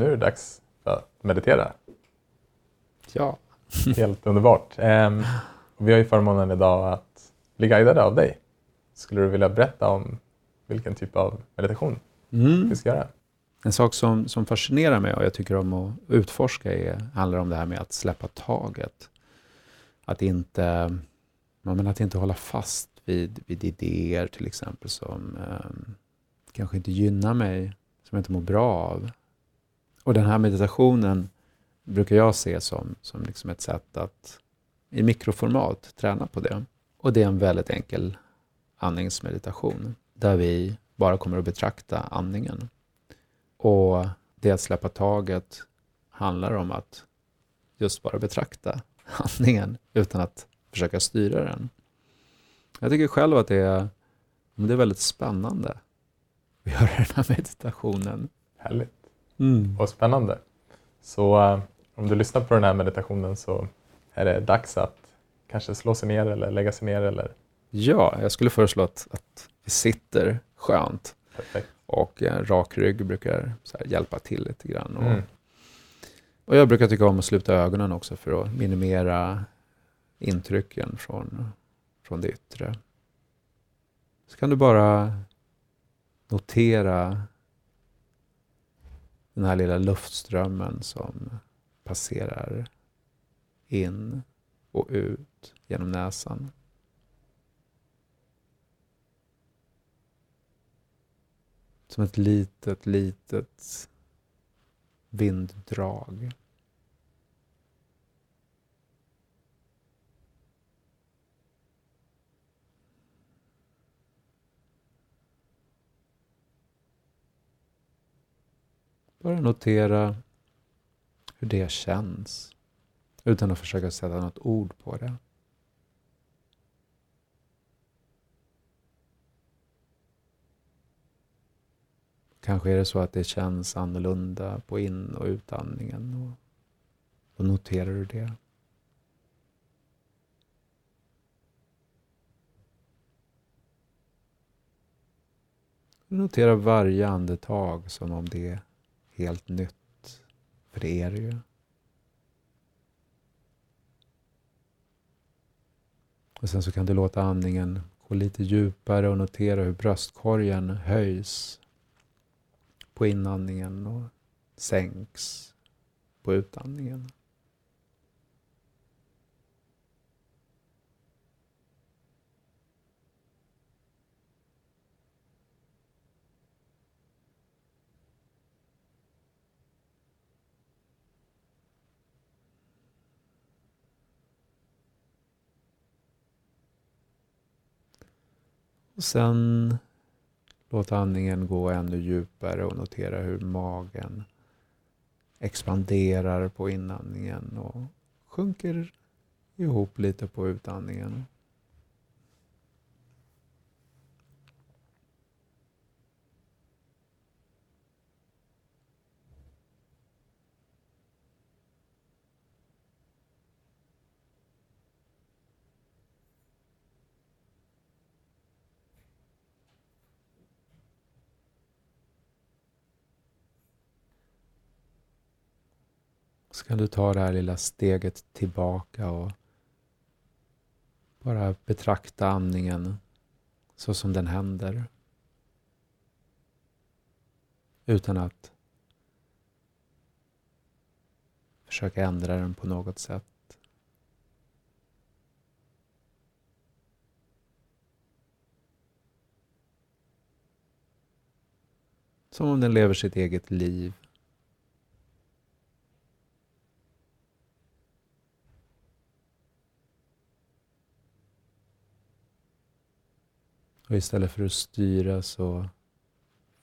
nu är det dags att meditera. Ja. Helt underbart. Och vi har ju förmånen idag att bli guidade av dig. Skulle du vilja berätta om vilken typ av meditation Mm. vi ska göra? En sak som, som fascinerar mig och jag tycker om att utforska är, handlar om det här med att släppa taget. Att inte, men att inte hålla fast vid, vid idéer till exempel som eh, kanske inte gynnar mig, som jag inte mår bra av. Och den här meditationen brukar jag se som, som liksom ett sätt att i mikroformat träna på det. Och det är en väldigt enkel andningsmeditation där vi bara kommer att betrakta andningen. Och det att släppa taget handlar om att just bara betrakta andningen utan att försöka styra den. Jag tycker själv att det är, det är väldigt spännande att göra den här meditationen. Härligt Mm. och spännande. Så eh, om du lyssnar på den här meditationen så är det dags att kanske slå sig ner eller lägga sig ner eller Ja, jag skulle föreslå att, att vi sitter skönt perfekt. och en rak rygg brukar hjälpa till lite grann. Och, Mm. och jag brukar tycka om att sluta ögonen också för att minimera intrycken från, från det yttre. Så kan du bara notera den här lilla luftströmmen som passerar in och ut genom näsan. Som ett litet, litet vinddrag. Bara notera hur det känns utan att försöka sätta något ord på det. Kanske är det så att det känns annorlunda på in och utandningen. Och då noterar du det. Notera varje andetag som om det helt nytt. För det är det ju. Och sen så kan du låta andningen gå lite djupare och notera hur bröstkorgen höjs på inandningen och sänks på utandningen. Och sen låt andningen gå ännu djupare och notera hur magen expanderar på inandningen och sjunker ihop lite på utandningen. Så kan du ta det här lilla steget tillbaka och bara betrakta andningen så som den händer. Utan att försöka ändra den på något sätt. Som om den lever sitt eget liv. Och istället för att styra så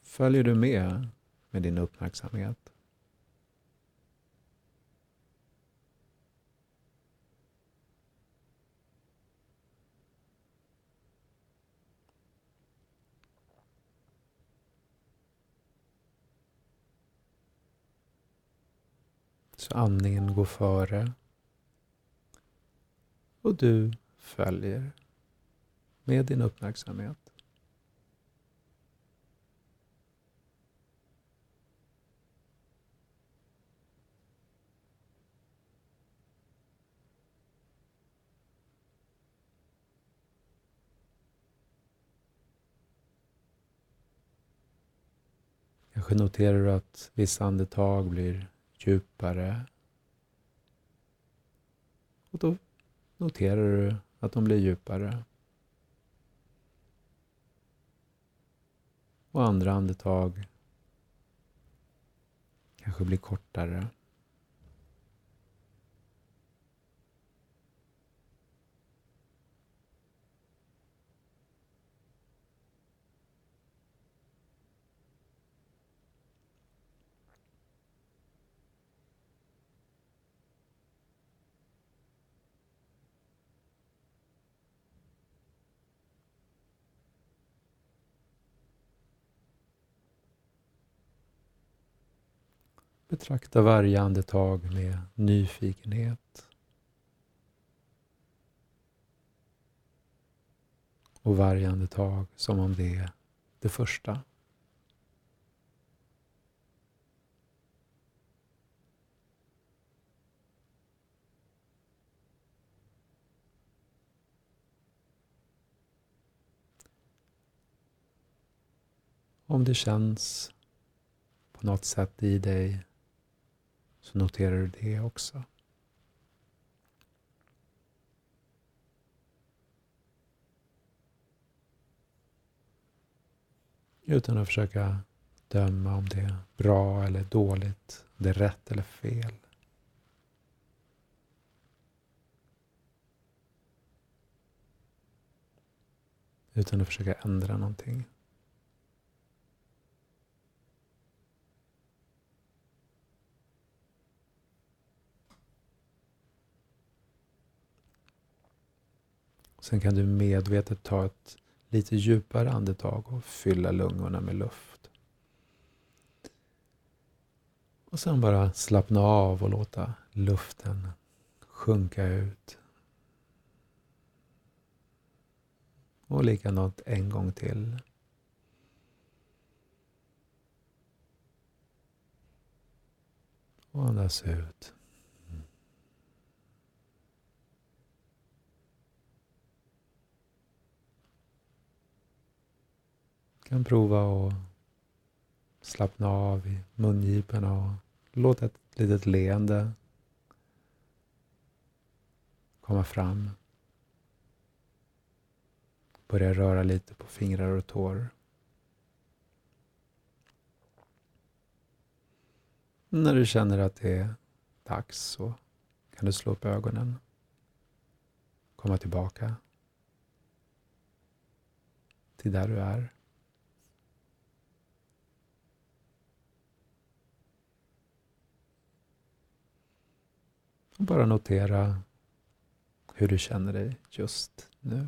följer du med med din uppmärksamhet. Så andningen går före och du följer med din uppmärksamhet. Kanske noterar du att vissa andetag blir djupare. Och då noterar du att de blir djupare. Och andra andetag kanske blir kortare. Betrakta varje andetag med nyfikenhet. Och varje andetag som om det är det första. Om det känns på något sätt i dig så noterar du det också. Utan att försöka döma om det är bra eller dåligt, om det är rätt eller fel. Utan att försöka ändra någonting. Sen kan du medvetet ta ett lite djupare andetag och fylla lungorna med luft. Och sen bara slappna av och låta luften sjunka ut. Och likadant en gång till. Och andas ut. Kan prova att slappna av i mungiporna och låta ett litet leende komma fram. Börja röra lite på fingrar och tår. När du känner att det är dags så kan du slå upp ögonen. Komma tillbaka till där du är. Bara notera hur du känner dig just nu.